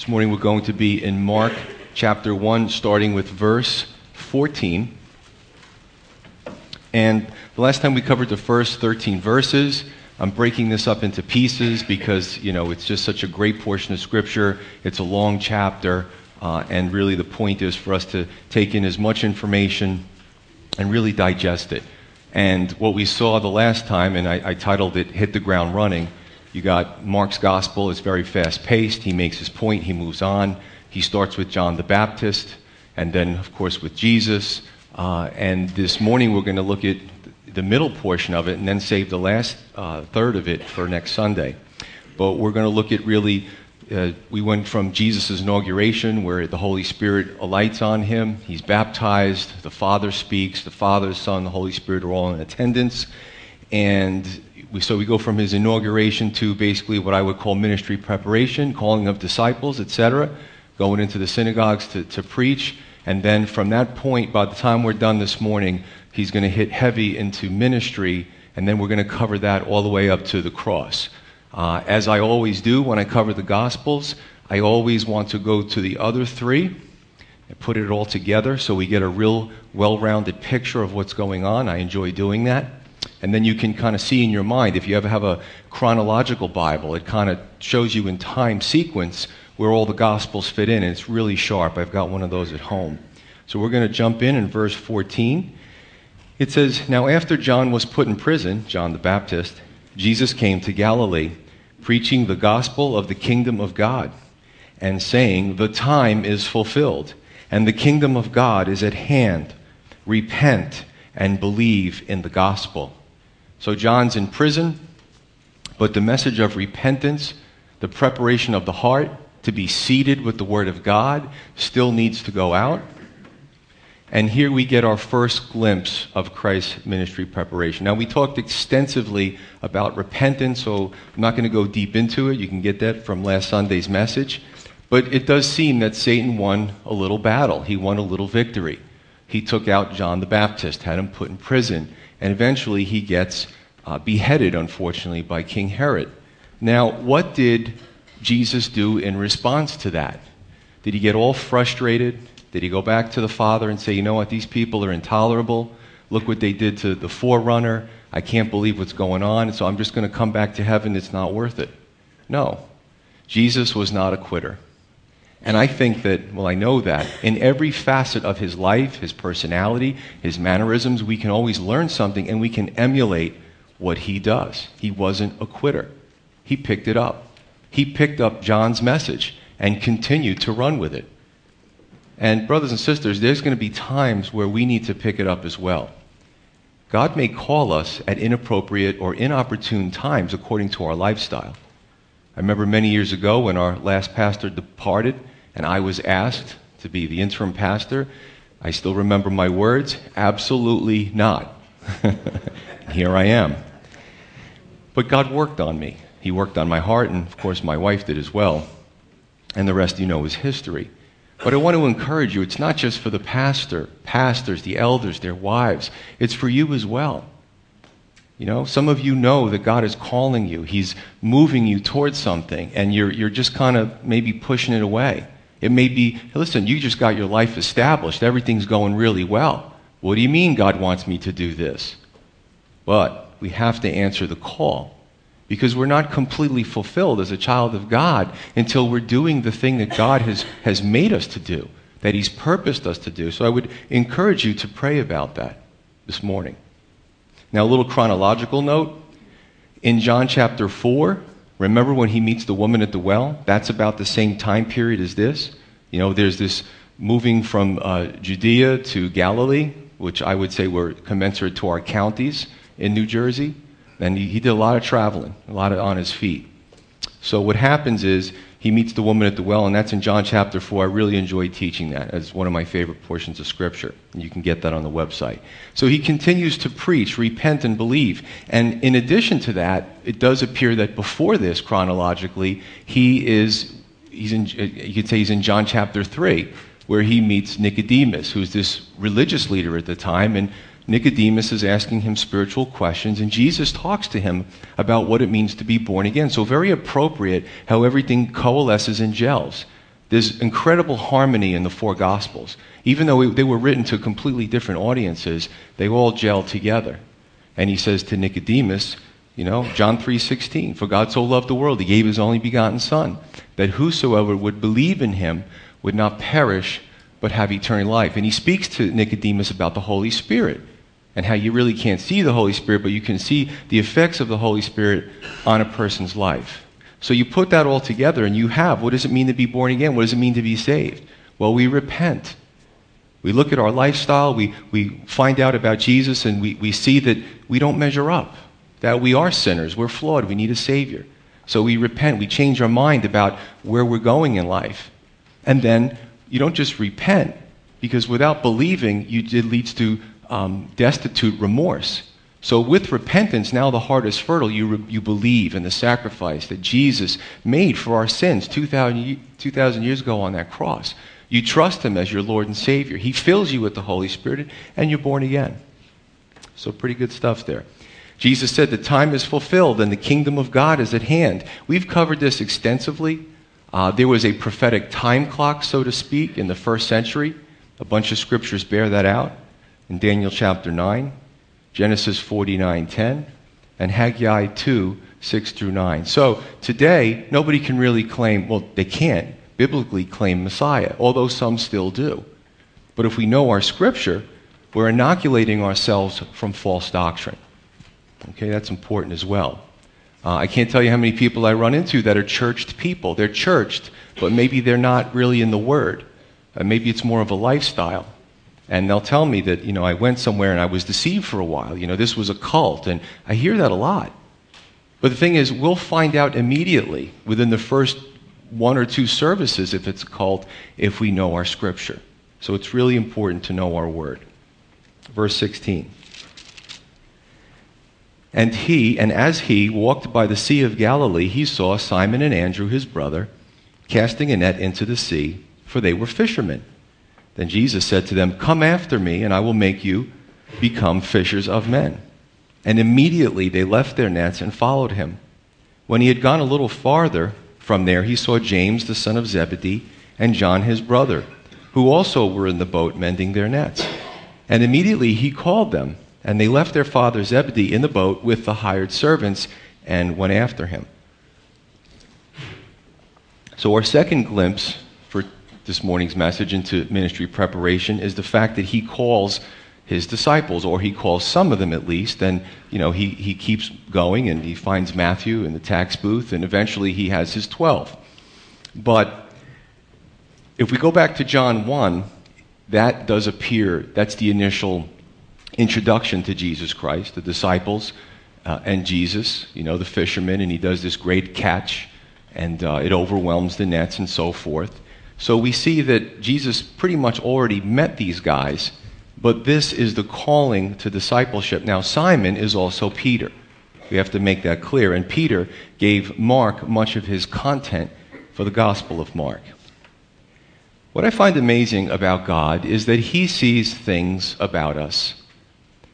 This morning we're going to be in Mark chapter 1, starting with verse 14. And the last time we covered the first 13 verses, I'm breaking this up into pieces because, you know, it's just such a great portion of Scripture. It's a long chapter, uh, and really the point is for us to take in as much information and really digest it. And what we saw the last time, and I, I titled it Hit the Ground Running, you got Mark's gospel, it's very fast paced. He makes his point, he moves on. He starts with John the Baptist, and then, of course, with Jesus. Uh, and this morning we're going to look at the middle portion of it and then save the last uh, third of it for next Sunday. But we're going to look at really, uh, we went from Jesus' inauguration where the Holy Spirit alights on him. He's baptized. The Father speaks. The Father, Son, the Holy Spirit are all in attendance. And we, so we go from his inauguration to basically what I would call ministry preparation, calling of disciples, etc., going into the synagogues to, to preach. And then from that point, by the time we're done this morning, he's going to hit heavy into ministry, and then we're going to cover that all the way up to the cross. Uh, as I always do when I cover the Gospels, I always want to go to the other three and put it all together so we get a real well rounded picture of what's going on. I enjoy doing that. And then you can kind of see in your mind, if you ever have a chronological Bible, it kind of shows you in time sequence where all the Gospels fit in, and it's really sharp. I've got one of those at home. So we're going to jump in in verse 14. It says, Now after John was put in prison, John the Baptist, Jesus came to Galilee, preaching the gospel of the kingdom of God, and saying, The time is fulfilled, and the kingdom of God is at hand. Repent and believe in the gospel. So John's in prison, but the message of repentance, the preparation of the heart to be seeded with the Word of God, still needs to go out. And here we get our first glimpse of Christ's ministry preparation. Now, we talked extensively about repentance, so I'm not going to go deep into it. You can get that from last Sunday's message. But it does seem that Satan won a little battle, he won a little victory. He took out John the Baptist, had him put in prison and eventually he gets uh, beheaded, unfortunately, by King Herod. Now, what did Jesus do in response to that? Did he get all frustrated? Did he go back to the Father and say, you know what, these people are intolerable? Look what they did to the forerunner. I can't believe what's going on, so I'm just going to come back to heaven. It's not worth it. No. Jesus was not a quitter. And I think that, well, I know that in every facet of his life, his personality, his mannerisms, we can always learn something and we can emulate what he does. He wasn't a quitter, he picked it up. He picked up John's message and continued to run with it. And, brothers and sisters, there's going to be times where we need to pick it up as well. God may call us at inappropriate or inopportune times according to our lifestyle. I remember many years ago when our last pastor departed, and I was asked to be the interim pastor. I still remember my words absolutely not. Here I am. But God worked on me. He worked on my heart, and of course, my wife did as well. And the rest you know is history. But I want to encourage you it's not just for the pastor, pastors, the elders, their wives, it's for you as well. You know, some of you know that God is calling you, He's moving you towards something, and you're, you're just kind of maybe pushing it away. It may be, listen, you just got your life established, everything's going really well. What do you mean God wants me to do this? But we have to answer the call because we're not completely fulfilled as a child of God until we're doing the thing that God has, has made us to do, that He's purposed us to do. So I would encourage you to pray about that this morning. Now, a little chronological note. In John chapter 4, remember when he meets the woman at the well? That's about the same time period as this. You know, there's this moving from uh, Judea to Galilee, which I would say were commensurate to our counties in New Jersey. And he, he did a lot of traveling, a lot of on his feet. So what happens is he meets the woman at the well, and that's in John chapter 4. I really enjoy teaching that as one of my favorite portions of Scripture. You can get that on the website. So he continues to preach, repent, and believe. And in addition to that, it does appear that before this, chronologically, he is, he's in, you could say he's in John chapter 3, where he meets Nicodemus, who's this religious leader at the time. And Nicodemus is asking him spiritual questions, and Jesus talks to him about what it means to be born again. So, very appropriate how everything coalesces and gels. There's incredible harmony in the four Gospels. Even though they were written to completely different audiences, they all gel together. And he says to Nicodemus, you know, John 3:16, for God so loved the world he gave his only begotten son, that whosoever would believe in him would not perish but have eternal life. And he speaks to Nicodemus about the Holy Spirit and how you really can't see the Holy Spirit, but you can see the effects of the Holy Spirit on a person's life. So you put that all together and you have what does it mean to be born again? What does it mean to be saved? Well, we repent. We look at our lifestyle, we, we find out about Jesus, and we, we see that we don't measure up, that we are sinners, we're flawed, we need a Savior. So we repent, we change our mind about where we're going in life. And then you don't just repent, because without believing, you, it leads to um, destitute remorse. So, with repentance, now the heart is fertile. You, re- you believe in the sacrifice that Jesus made for our sins 2,000, 2,000 years ago on that cross. You trust Him as your Lord and Savior. He fills you with the Holy Spirit, and you're born again. So, pretty good stuff there. Jesus said, The time is fulfilled and the kingdom of God is at hand. We've covered this extensively. Uh, there was a prophetic time clock, so to speak, in the first century. A bunch of scriptures bear that out in Daniel chapter 9. Genesis 49:10, and Haggai 2, 6 through 9. So today, nobody can really claim, well, they can't biblically claim Messiah, although some still do. But if we know our scripture, we're inoculating ourselves from false doctrine. Okay, that's important as well. Uh, I can't tell you how many people I run into that are churched people. They're churched, but maybe they're not really in the Word. Uh, maybe it's more of a lifestyle. And they'll tell me that, you know, I went somewhere and I was deceived for a while. You know, this was a cult. And I hear that a lot. But the thing is, we'll find out immediately within the first one or two services if it's a cult if we know our scripture. So it's really important to know our word. Verse 16. And he, and as he walked by the Sea of Galilee, he saw Simon and Andrew, his brother, casting a net into the sea, for they were fishermen. Then Jesus said to them, Come after me, and I will make you become fishers of men. And immediately they left their nets and followed him. When he had gone a little farther from there, he saw James, the son of Zebedee, and John, his brother, who also were in the boat mending their nets. And immediately he called them, and they left their father Zebedee in the boat with the hired servants and went after him. So, our second glimpse this morning's message into ministry preparation is the fact that he calls his disciples, or he calls some of them at least, and you know he, he keeps going and he finds Matthew in the tax booth, and eventually he has his twelve. But if we go back to John 1, that does appear, that's the initial introduction to Jesus Christ, the disciples uh, and Jesus, you know, the fisherman, and he does this great catch, and uh, it overwhelms the nets and so forth. So we see that Jesus pretty much already met these guys, but this is the calling to discipleship. Now, Simon is also Peter. We have to make that clear. And Peter gave Mark much of his content for the Gospel of Mark. What I find amazing about God is that He sees things about us.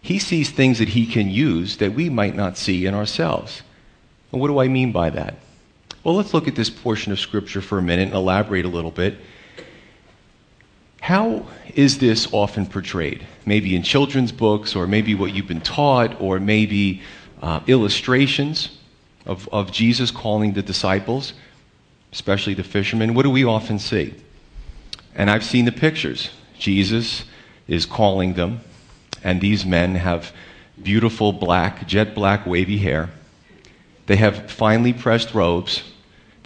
He sees things that He can use that we might not see in ourselves. And what do I mean by that? Well, let's look at this portion of Scripture for a minute and elaborate a little bit. How is this often portrayed? Maybe in children's books, or maybe what you've been taught, or maybe uh, illustrations of, of Jesus calling the disciples, especially the fishermen. What do we often see? And I've seen the pictures. Jesus is calling them, and these men have beautiful black, jet black, wavy hair. They have finely pressed robes.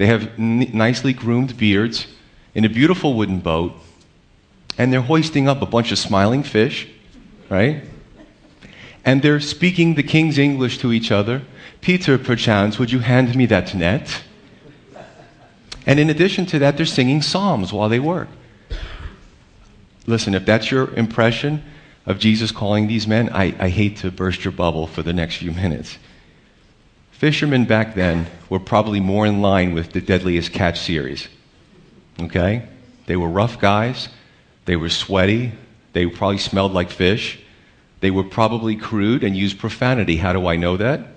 They have n- nicely groomed beards in a beautiful wooden boat, and they're hoisting up a bunch of smiling fish, right? And they're speaking the king's English to each other. Peter, perchance, would you hand me that net? And in addition to that, they're singing psalms while they work. Listen, if that's your impression of Jesus calling these men, I, I hate to burst your bubble for the next few minutes. Fishermen back then were probably more in line with the Deadliest Catch series. Okay? They were rough guys. They were sweaty. They probably smelled like fish. They were probably crude and used profanity. How do I know that?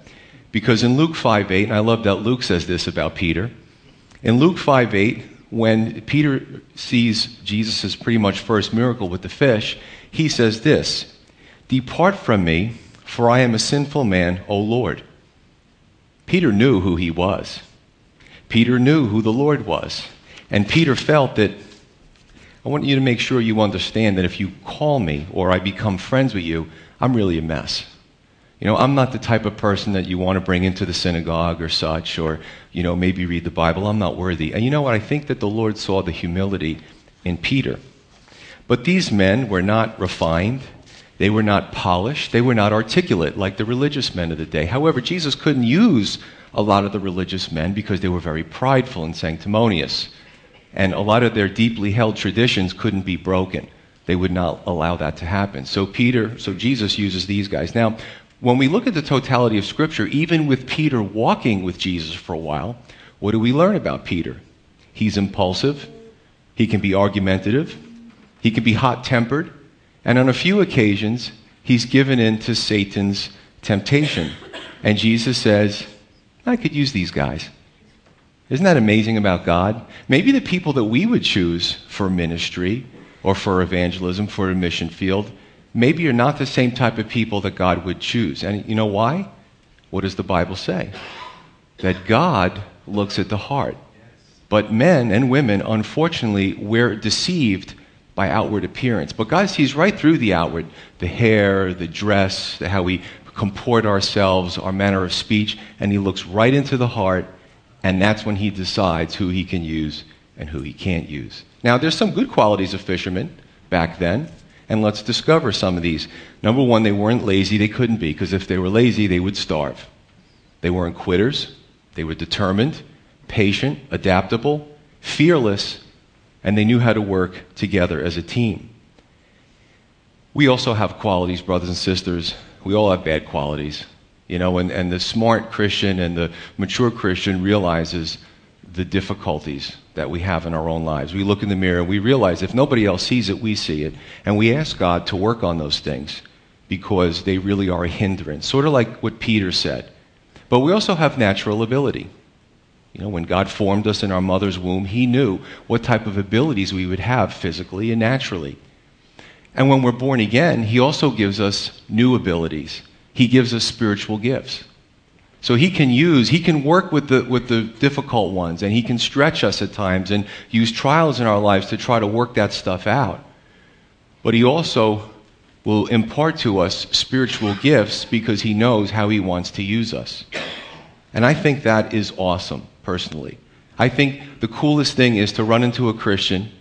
Because in Luke 5 8, and I love that Luke says this about Peter, in Luke 5 8, when Peter sees Jesus' pretty much first miracle with the fish, he says this Depart from me, for I am a sinful man, O Lord. Peter knew who he was. Peter knew who the Lord was. And Peter felt that I want you to make sure you understand that if you call me or I become friends with you, I'm really a mess. You know, I'm not the type of person that you want to bring into the synagogue or such, or, you know, maybe read the Bible. I'm not worthy. And you know what? I think that the Lord saw the humility in Peter. But these men were not refined. They were not polished. They were not articulate like the religious men of the day. However, Jesus couldn't use a lot of the religious men because they were very prideful and sanctimonious. And a lot of their deeply held traditions couldn't be broken. They would not allow that to happen. So Peter, so Jesus uses these guys. Now, when we look at the totality of Scripture, even with Peter walking with Jesus for a while, what do we learn about Peter? He's impulsive, he can be argumentative, he can be hot tempered, and on a few occasions, he's given in to Satan's temptation. And Jesus says, I could use these guys. Isn't that amazing about God? Maybe the people that we would choose for ministry or for evangelism, for a mission field, maybe you're not the same type of people that God would choose. And you know why? What does the Bible say? That God looks at the heart. But men and women, unfortunately, we're deceived by outward appearance. But God sees right through the outward the hair, the dress, the, how we comport ourselves, our manner of speech, and He looks right into the heart, and that's when He decides who He can use and who He can't use. Now, there's some good qualities of fishermen back then. And let's discover some of these. Number one, they weren't lazy. They couldn't be, because if they were lazy, they would starve. They weren't quitters. They were determined, patient, adaptable, fearless, and they knew how to work together as a team. We also have qualities, brothers and sisters. We all have bad qualities. You know, and, and the smart Christian and the mature Christian realizes the difficulties that we have in our own lives. We look in the mirror and we realize if nobody else sees it, we see it. And we ask God to work on those things because they really are a hindrance, sort of like what Peter said. But we also have natural ability. You know, when God formed us in our mother's womb, He knew what type of abilities we would have physically and naturally. And when we're born again, He also gives us new abilities. He gives us spiritual gifts. So he can use, he can work with the, with the difficult ones, and he can stretch us at times and use trials in our lives to try to work that stuff out. But he also will impart to us spiritual gifts because he knows how he wants to use us. And I think that is awesome, personally. I think the coolest thing is to run into a Christian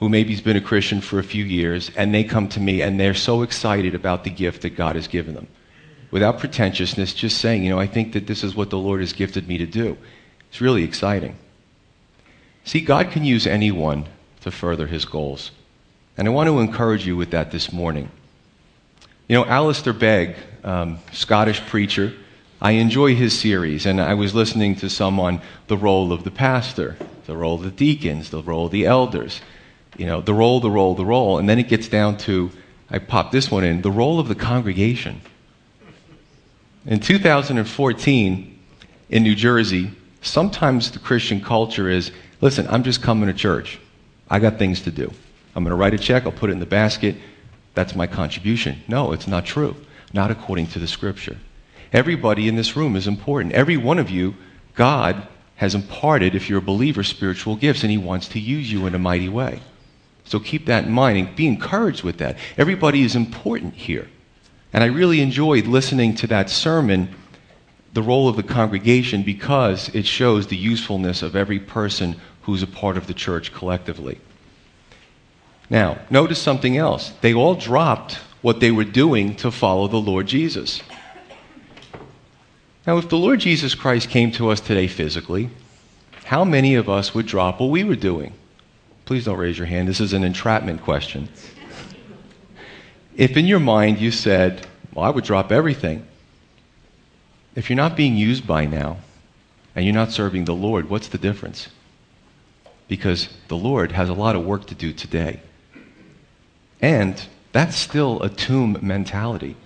who maybe's been a Christian for a few years, and they come to me and they're so excited about the gift that God has given them without pretentiousness, just saying, you know, I think that this is what the Lord has gifted me to do. It's really exciting. See, God can use anyone to further his goals. And I want to encourage you with that this morning. You know, Alistair Begg, um, Scottish preacher, I enjoy his series, and I was listening to some on the role of the pastor, the role of the deacons, the role of the elders, you know, the role, the role, the role, and then it gets down to, I popped this one in, the role of the congregation. In 2014, in New Jersey, sometimes the Christian culture is listen, I'm just coming to church. I got things to do. I'm going to write a check, I'll put it in the basket. That's my contribution. No, it's not true. Not according to the scripture. Everybody in this room is important. Every one of you, God has imparted, if you're a believer, spiritual gifts, and He wants to use you in a mighty way. So keep that in mind and be encouraged with that. Everybody is important here. And I really enjoyed listening to that sermon, the role of the congregation, because it shows the usefulness of every person who's a part of the church collectively. Now, notice something else. They all dropped what they were doing to follow the Lord Jesus. Now, if the Lord Jesus Christ came to us today physically, how many of us would drop what we were doing? Please don't raise your hand. This is an entrapment question. If in your mind you said, Well, I would drop everything, if you're not being used by now and you're not serving the Lord, what's the difference? Because the Lord has a lot of work to do today. And that's still a tomb mentality.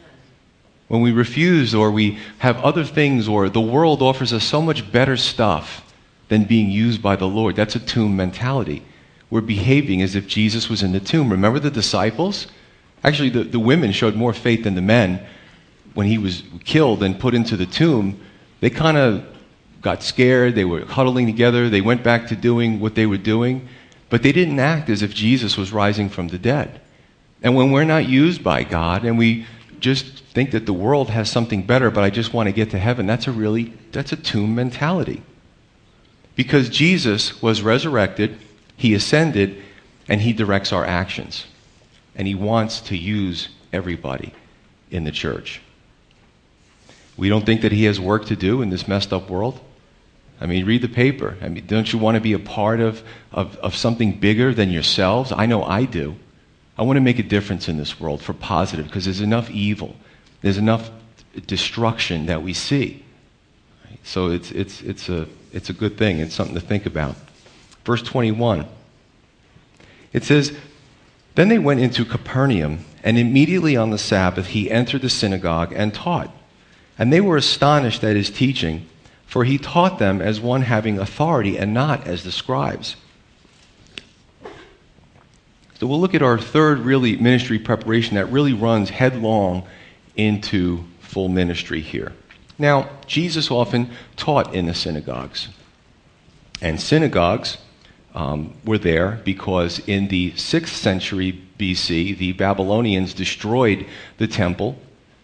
When we refuse or we have other things or the world offers us so much better stuff than being used by the Lord. That's a tomb mentality. We're behaving as if Jesus was in the tomb. Remember the disciples? Actually, the, the women showed more faith than the men. When he was killed and put into the tomb, they kind of got scared. They were huddling together. They went back to doing what they were doing. But they didn't act as if Jesus was rising from the dead. And when we're not used by God and we just think that the world has something better, but I just want to get to heaven, that's a really, that's a tomb mentality. Because Jesus was resurrected, he ascended, and he directs our actions. And he wants to use everybody in the church. We don't think that he has work to do in this messed up world. I mean, read the paper. I mean, don't you want to be a part of, of, of something bigger than yourselves? I know I do. I want to make a difference in this world for positive because there's enough evil, there's enough destruction that we see. So it's, it's, it's, a, it's a good thing. It's something to think about. Verse 21. It says, Then they went into Capernaum, and immediately on the Sabbath he entered the synagogue and taught. And they were astonished at his teaching for he taught them as one having authority and not as the scribes. So we'll look at our third really ministry preparation that really runs headlong into full ministry here. Now, Jesus often taught in the synagogues. And synagogues um, were there because in the 6th century BC, the Babylonians destroyed the temple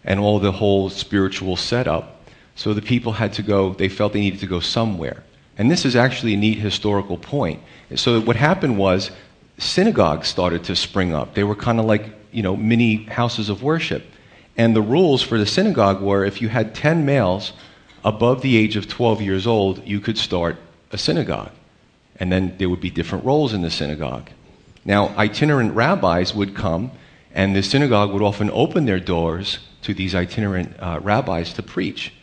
and all the whole spiritual setup so the people had to go, they felt they needed to go somewhere. And this is actually a neat historical point. So what happened was synagogues started to spring up. They were kind of like, you know, mini houses of worship. And the rules for the synagogue were if you had 10 males above the age of 12 years old, you could start a synagogue. And then there would be different roles in the synagogue. Now, itinerant rabbis would come, and the synagogue would often open their doors to these itinerant uh, rabbis to preach.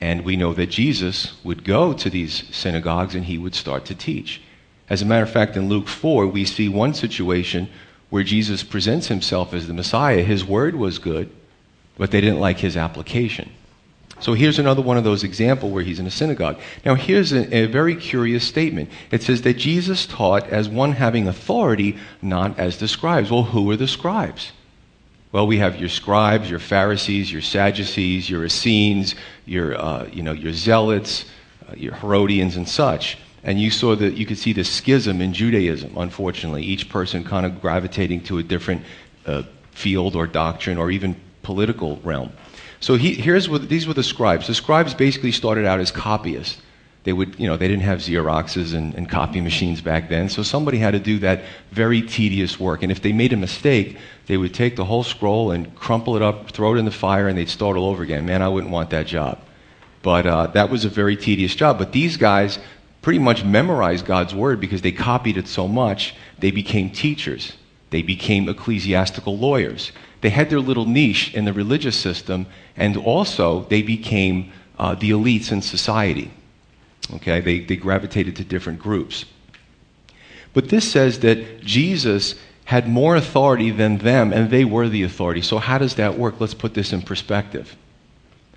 And we know that Jesus would go to these synagogues and he would start to teach. As a matter of fact, in Luke 4, we see one situation where Jesus presents himself as the Messiah. His word was good, but they didn't like his application. So here's another one of those examples where he's in a synagogue. Now, here's a, a, very curious statement. It says that Jesus taught as one having authority, not as the scribes. Well, who are the scribes? Well, we have your scribes, your Pharisees, your Sadducees, your Essenes, your, uh, you know, your Zealots, uh, your Herodians, and such. And you saw that you could see the schism in Judaism, unfortunately, each person kind of gravitating to a different uh, field or doctrine or even political realm. So he, here's what, these were the scribes. The scribes basically started out as copyists they would, you know, they didn't have Xeroxes and, and, copy machines back then, so somebody had to do that very tedious work. And if they made a mistake, they would take the whole scroll and crumple it up, throw it in the fire, and they'd start all over again. Man, I wouldn't want that job. But uh, that was a very tedious job. But these guys pretty much memorized God's word because they copied it so much, they became teachers. They became ecclesiastical lawyers. They had their little niche in the religious system, and also they became uh, the elites in society. Okay, they, they gravitated to different groups. But this says that Jesus had more authority than them, and they were the authority. So, how does that work? Let's put this in perspective.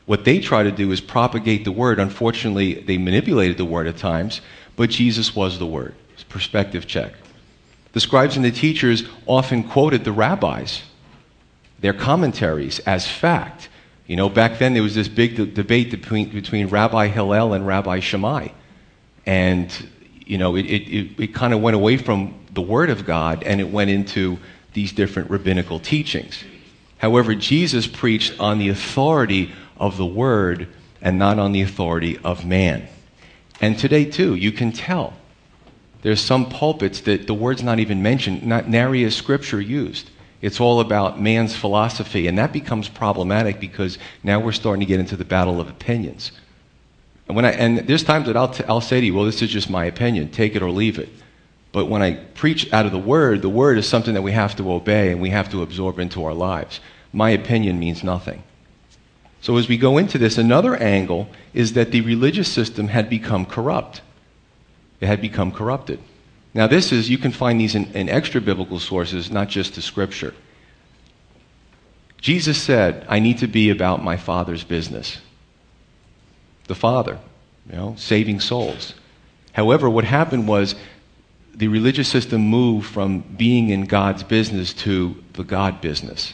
What they try to do is propagate the word. Unfortunately, they manipulated the word at times, but Jesus was the word. Perspective check. The scribes and the teachers often quoted the rabbis, their commentaries, as fact. You know, back then there was this big de- debate between, between Rabbi Hillel and Rabbi Shammai. And, you know, it, it, it kind of went away from the Word of God and it went into these different rabbinical teachings. However, Jesus preached on the authority of the Word and not on the authority of man. And today, too, you can tell. There's some pulpits that the word's not even mentioned, not nary a scripture used. It's all about man's philosophy, and that becomes problematic because now we're starting to get into the battle of opinions. And, when I, and there's times that I'll, t- I'll say to you, well, this is just my opinion, take it or leave it. But when I preach out of the Word, the Word is something that we have to obey and we have to absorb into our lives. My opinion means nothing. So, as we go into this, another angle is that the religious system had become corrupt. It had become corrupted. Now, this is, you can find these in, in extra biblical sources, not just the scripture. Jesus said, I need to be about my Father's business. The Father. you know, saving souls. However, what happened was the religious system moved from being in God's business to the God business.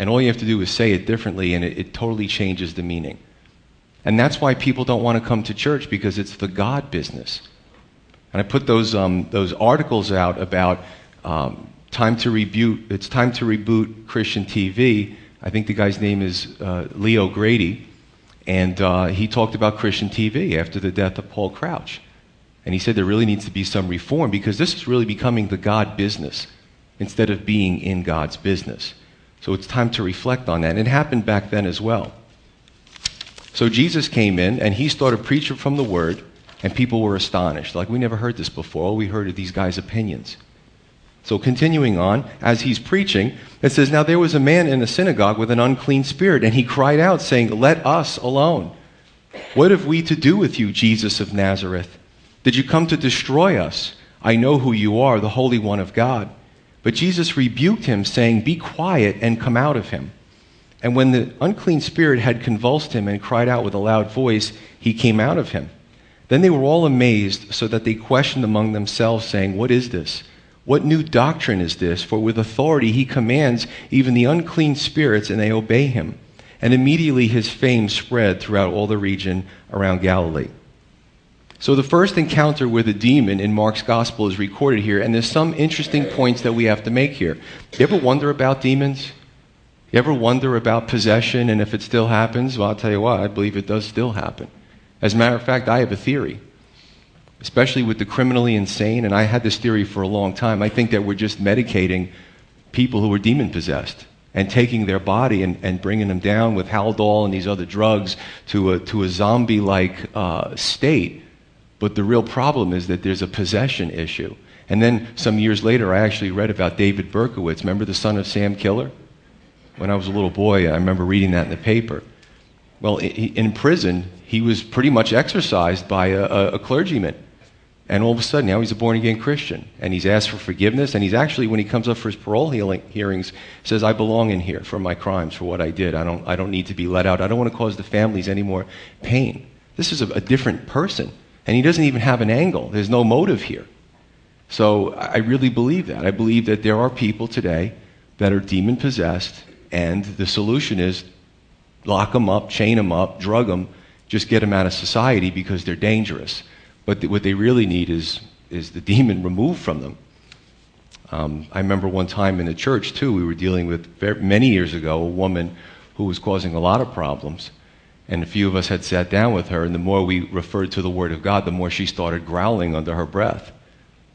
And all you have to do is say it differently, and it, it totally changes the meaning. And that's why people don't want to come to church because it's the God business. And I put those, um, those articles out about um, time to reboot. It's time to reboot Christian TV. I think the guy's name is uh, Leo Grady. And uh, he talked about Christian TV after the death of Paul Crouch. And he said there really needs to be some reform because this is really becoming the God business instead of being in God's business. So it's time to reflect on that. And it happened back then as well. So Jesus came in and he started preaching from the word, and people were astonished. Like, we never heard this before. All we heard are these guys' opinions. So, continuing on, as he's preaching, it says, Now there was a man in the synagogue with an unclean spirit, and he cried out, saying, Let us alone. What have we to do with you, Jesus of Nazareth? Did you come to destroy us? I know who you are, the Holy One of God. But Jesus rebuked him, saying, Be quiet and come out of him. And when the unclean spirit had convulsed him and cried out with a loud voice, he came out of him. Then they were all amazed, so that they questioned among themselves, saying, What is this? What new doctrine is this? For with authority he commands even the unclean spirits, and they obey him. And immediately his fame spread throughout all the region around Galilee. So the first encounter with a demon in Mark's gospel is recorded here, and there's some interesting points that we have to make here. You ever wonder about demons? You ever wonder about possession and if it still happens? Well, I'll tell you what, I believe it does still happen. As a matter of fact, I have a theory, especially with the criminally insane, and I had this theory for a long time. I think that we're just medicating people who are demon possessed and taking their body and, and bringing them down with Haldol and these other drugs to a, to a zombie like uh, state but the real problem is that there's a possession issue. And then some years later, I actually read about David Berkowitz. Remember the son of Sam Killer? When I was a little boy, I remember reading that in the paper. Well, in prison, he was pretty much exorcised by a, a clergyman. And all of a sudden, now he's a born again Christian. And he's asked for forgiveness. And he's actually, when he comes up for his parole hearings, says, I belong in here for my crimes, for what I did. I don't, I don't need to be let out. I don't want to cause the families any more pain. This is a, a different person. And he doesn't even have an angle. There's no motive here. So I really believe that. I believe that there are people today that are demon possessed, and the solution is lock them up, chain them up, drug them, just get them out of society because they're dangerous. But what they really need is, is the demon removed from them. Um, I remember one time in the church, too, we were dealing with, very, many years ago, a woman who was causing a lot of problems. And a few of us had sat down with her, and the more we referred to the Word of God, the more she started growling under her breath.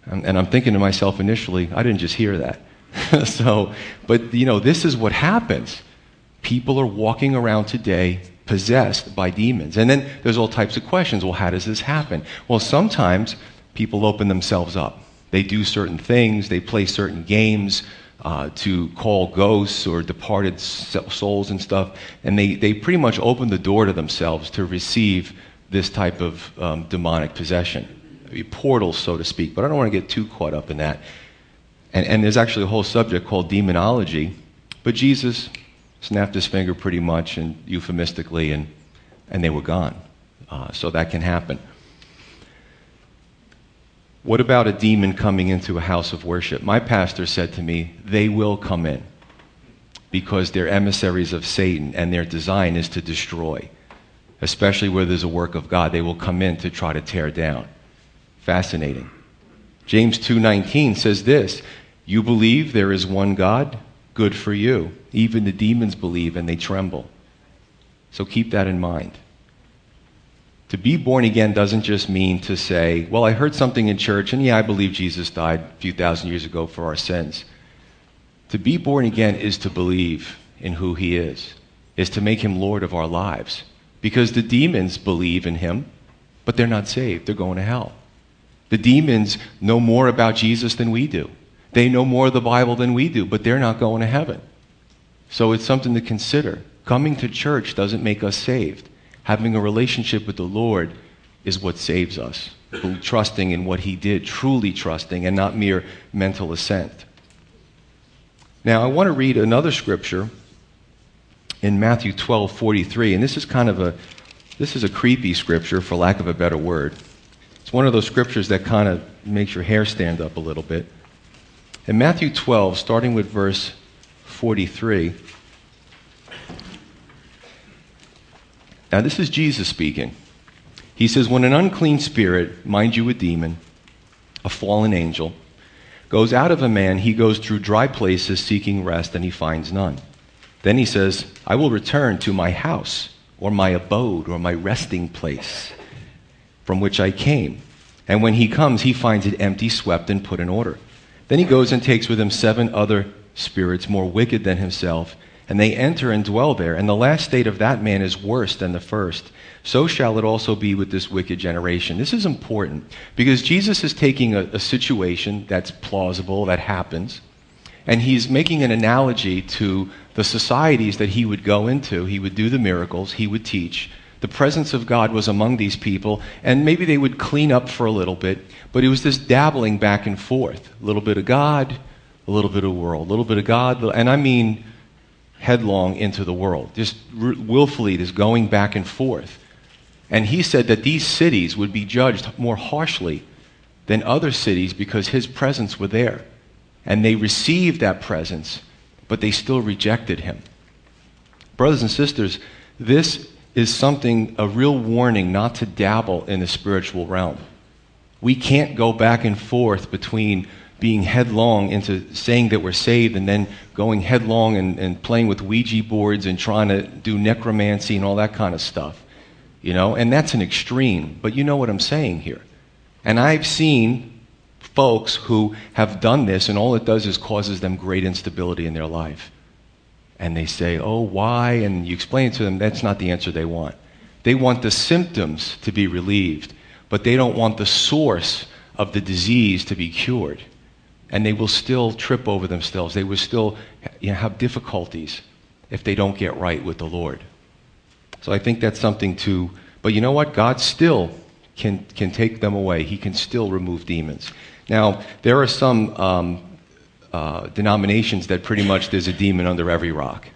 And, and I'm thinking to myself initially, I didn't just hear that. so, but you know, this is what happens. People are walking around today possessed by demons. And then there's all types of questions. Well, how does this happen? Well, sometimes people open themselves up. They do certain things, they play certain games, uh, to call ghosts or departed souls and stuff. And they, they pretty much open the door to themselves to receive this type of um, demonic possession. Portals, so to speak. But I don't want to get too caught up in that. And, and there's actually a whole subject called demonology. But Jesus snapped his finger pretty much and euphemistically, and, and they were gone. Uh, so that can happen. What about a demon coming into a house of worship? My pastor said to me, they will come in because they're emissaries of Satan and their design is to destroy, especially where there's a work of God. They will come in to try to tear down. Fascinating. James 2:19 says this, you believe there is one God? Good for you. Even the demons believe and they tremble. So keep that in mind. To be born again doesn't just mean to say, well, I heard something in church, and yeah, I believe Jesus died a few thousand years ago for our sins. To be born again is to believe in who he is, is to make him Lord of our lives. Because the demons believe in him, but they're not saved. They're going to hell. The demons know more about Jesus than we do. They know more of the Bible than we do, but they're not going to heaven. So it's something to consider. Coming to church doesn't make us saved having a relationship with the Lord is what saves us. Trusting in what He did, truly trusting, and not mere mental assent. Now, I want to read another scripture in Matthew 12 43, and this is kind of a, This is a creepy scripture, for lack of a better word. It's one of those scriptures that kind of makes your hair stand up a little bit. In Matthew 12, starting with verse 43, now this is Jesus speaking. He says, When an unclean spirit, mind you, a demon, a fallen angel, goes out of a man, he goes through dry places seeking rest, and he finds none. Then he says, I will return to my house, or my abode, or my resting place from which I came. And when he comes, he finds it empty, swept, and put in order. Then he goes and takes with him seven other spirits more wicked than himself, and they enter and dwell there. And the last state of that man is worse than the first. So shall it also be with this wicked generation. This is important because Jesus is taking a, a situation that's plausible, that happens, and he's making an analogy to the societies that he would go into. He would do the miracles, he would teach. The presence of God was among these people, and maybe they would clean up for a little bit, but it was this dabbling back and forth. A little bit of God, a little bit of world, a little bit of God, and I mean headlong into the world, just willfully, just going back and forth. And he said that these cities would be judged more harshly than other cities because his presence was there. And they received that presence, but they still rejected him. Brothers and sisters, this is something, a real warning not to dabble in the spiritual realm. We can't go back and forth between being headlong into saying that we're saved and then going headlong and, and playing with Ouija boards and trying to do necromancy and all that kind of stuff. You know, and that's an extreme, but you know what I'm saying here. And I've seen folks who have done this, and all it does is causes them great instability in their life. And they say, Oh, why? And you explain to them that's not the answer they want. They want the symptoms to be relieved, but they don't want the source of the disease to be cured. And they will still trip over themselves. They will still you know, have difficulties if they don't get right with the Lord. So I think that's something to, but you know what? God still can, can take them away. He can still remove demons. Now, there are some um, uh, denominations that pretty much there's a demon under every rock.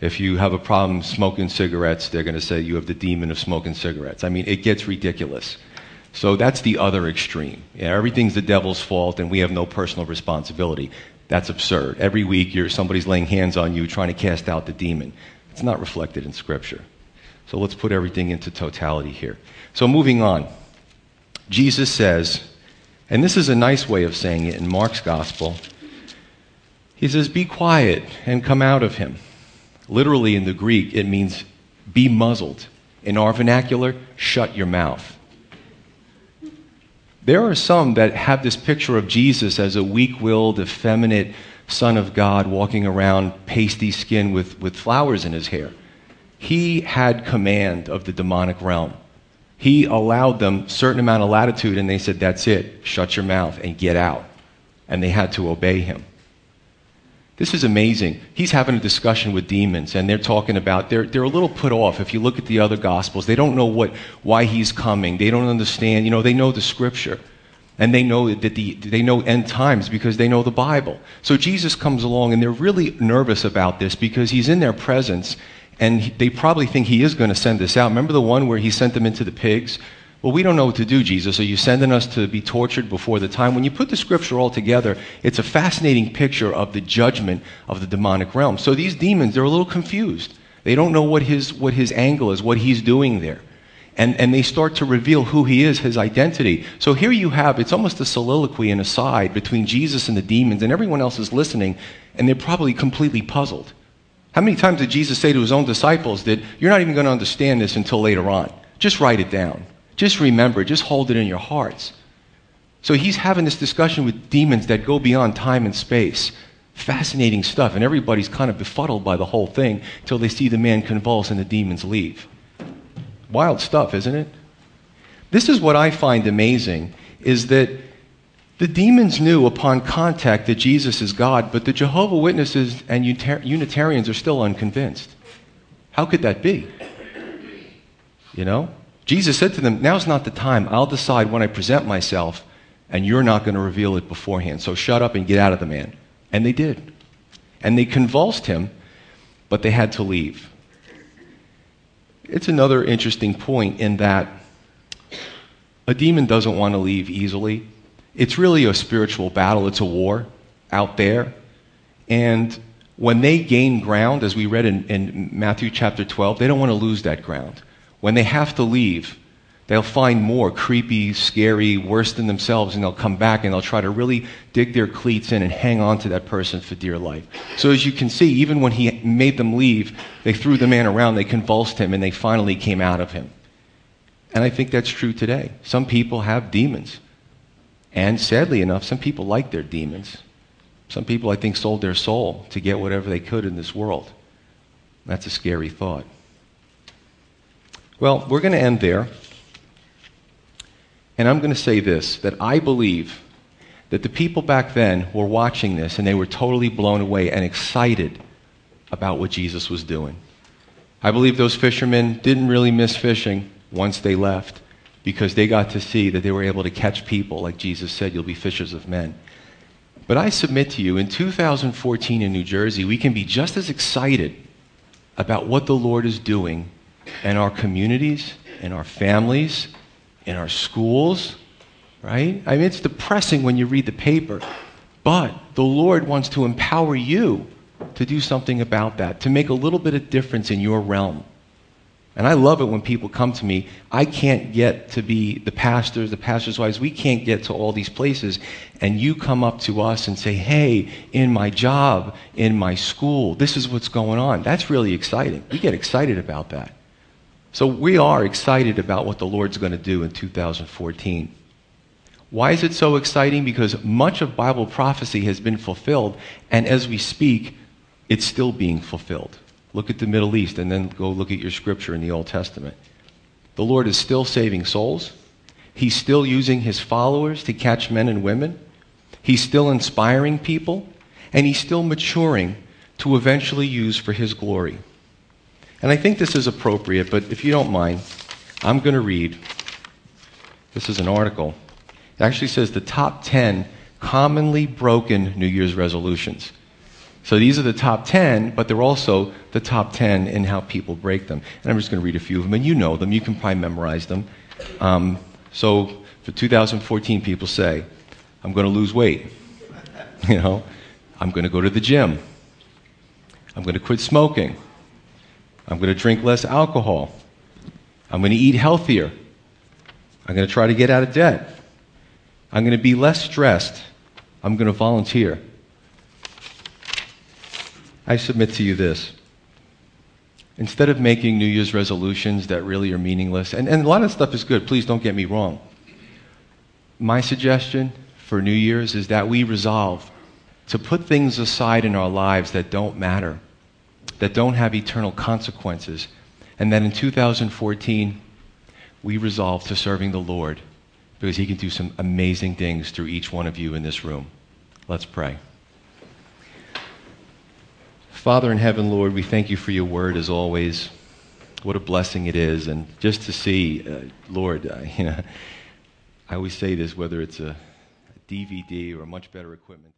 If you have a problem smoking cigarettes, they're going to say you have the demon of smoking cigarettes. I mean, it gets ridiculous. So that's the other extreme. Yeah, everything's the devil's fault and we have no personal responsibility. That's absurd. Every week somebody's laying hands on you trying to cast out the demon. It's not reflected in Scripture. So let's put everything into totality here. So moving on. Jesus says, and this is a nice way of saying it in Mark's gospel. He says, Be quiet and come out of him. Literally in the Greek, it means be muzzled. In our vernacular, shut your mouth. There are some that have this picture of Jesus as a weak willed, effeminate Son of God walking around pasty skin with, with flowers in his hair. He had command of the demonic realm. He allowed them certain amount of latitude and they said, That's it, shut your mouth and get out. And they had to obey him. This is amazing. He's having a discussion with demons, and they're talking about, they're, they're a little put off. If you look at the other Gospels, they don't know what, why he's coming. They don't understand. You know, they know the Scripture. And they know that the, they know end times because they know the Bible. So Jesus comes along, and they're really nervous about this because he's in their presence, and they probably think he is going to send this out. Remember the one where he sent them into the pigs? Well, we don't know what to do, Jesus. Are you sending us to be tortured before the time? When you put the scripture all together, it's a fascinating picture of the judgment of the demonic realm. So these demons, they're a little confused. They don't know what his, what his angle is, what he's doing there. And, and they start to reveal who he is, his identity. So here you have, it's almost a soliloquy and aside between Jesus and the demons, and everyone else is listening, and they're probably completely puzzled. How many times did Jesus say to his own disciples that you're not even going to understand this until later on? Just write it down. Just remember, just hold it in your hearts. So he's having this discussion with demons that go beyond time and space. Fascinating stuff, and everybody's kind of befuddled by the whole thing until they see the man convulse and the demons leave. Wild stuff, isn't it? This is what I find amazing is that the demons knew upon contact that Jesus is God, but the Jehovah Witnesses and Unitarians are still unconvinced. How could that be? You know? Jesus said to them, Now's not the time. I'll decide when I present myself, and you're not going to reveal it beforehand. So shut up and get out of the man. And they did. And they convulsed him, but they had to leave. it's another interesting point in that a demon doesn't want to leave easily. It's really a spiritual battle, it's a war out there. And when they gain ground, as we read in, in Matthew chapter 12, they don't want to lose that ground. When they have to leave, they'll find more creepy, scary, worse than themselves, and they'll come back and they'll try to really dig their cleats in and hang on to that person for dear life. So, as you can see, even when he made them leave, they threw the man around, they convulsed him, and they finally came out of him. And I think that's true today. Some people have demons. And sadly enough, some people like their demons. Some people, I think, sold their soul to get whatever they could in this world. That's a scary thought. Well, we're going to end there. And I'm going to say this that I believe that the people back then were watching this and they were totally blown away and excited about what Jesus was doing. I believe those fishermen didn't really miss fishing once they left because they got to see that they were able to catch people, like Jesus said, you'll be fishers of men. But I submit to you, in 2014 in New Jersey, we can be just as excited about what the Lord is doing in our communities, in our families, in our schools, right? I mean, it's depressing when you read the paper, but the Lord wants to empower you to do something about that, to make a little bit of difference in your realm. And I love it when people come to me. I can't get to be the pastors, the pastors' wives. We can't get to all these places. And you come up to us and say, hey, in my job, in my school, this is what's going on. That's really exciting. We get excited about that. So we are excited about what the Lord's going to do in 2014. Why is it so exciting? Because much of Bible prophecy has been fulfilled. And as we speak, it's still being fulfilled. Look at the Middle East and then go look at your scripture in the Old Testament. The Lord is still saving souls. He's still using his followers to catch men and women. He's still inspiring people. And he's still maturing to eventually use for his glory. And I think this is appropriate, but if you don't mind, I'm going to read. This is an article. It actually says the top 10 commonly broken New Year's resolutions. So these are the top 10, but they're also the top 10 in how people break them. And I'm just going to read a few of them, and you know them. You can probably memorize them. Um, so for 2014, people say, I'm going to lose weight. You know, I'm going to go to the gym. I'm going to quit smoking. I'm going to drink less alcohol. I'm going to eat healthier. I'm going to try to get out of debt. I'm going to be less stressed. I'm going to volunteer. I submit to you this. Instead of making New Year's resolutions that really are meaningless, and, and a lot of stuff is good, please don't get me wrong. My suggestion for New Year's is that we resolve to put things aside in our lives that don't matter, that don't have eternal consequences, and that in 2014, we resolve to serving the Lord because He can do some amazing things through each one of you in this room. Let's pray. Father in heaven, Lord, we thank you for your word as always. What a blessing it is. And just to see, uh, Lord, uh, you know, I always say this whether it's a DVD or much better equipment.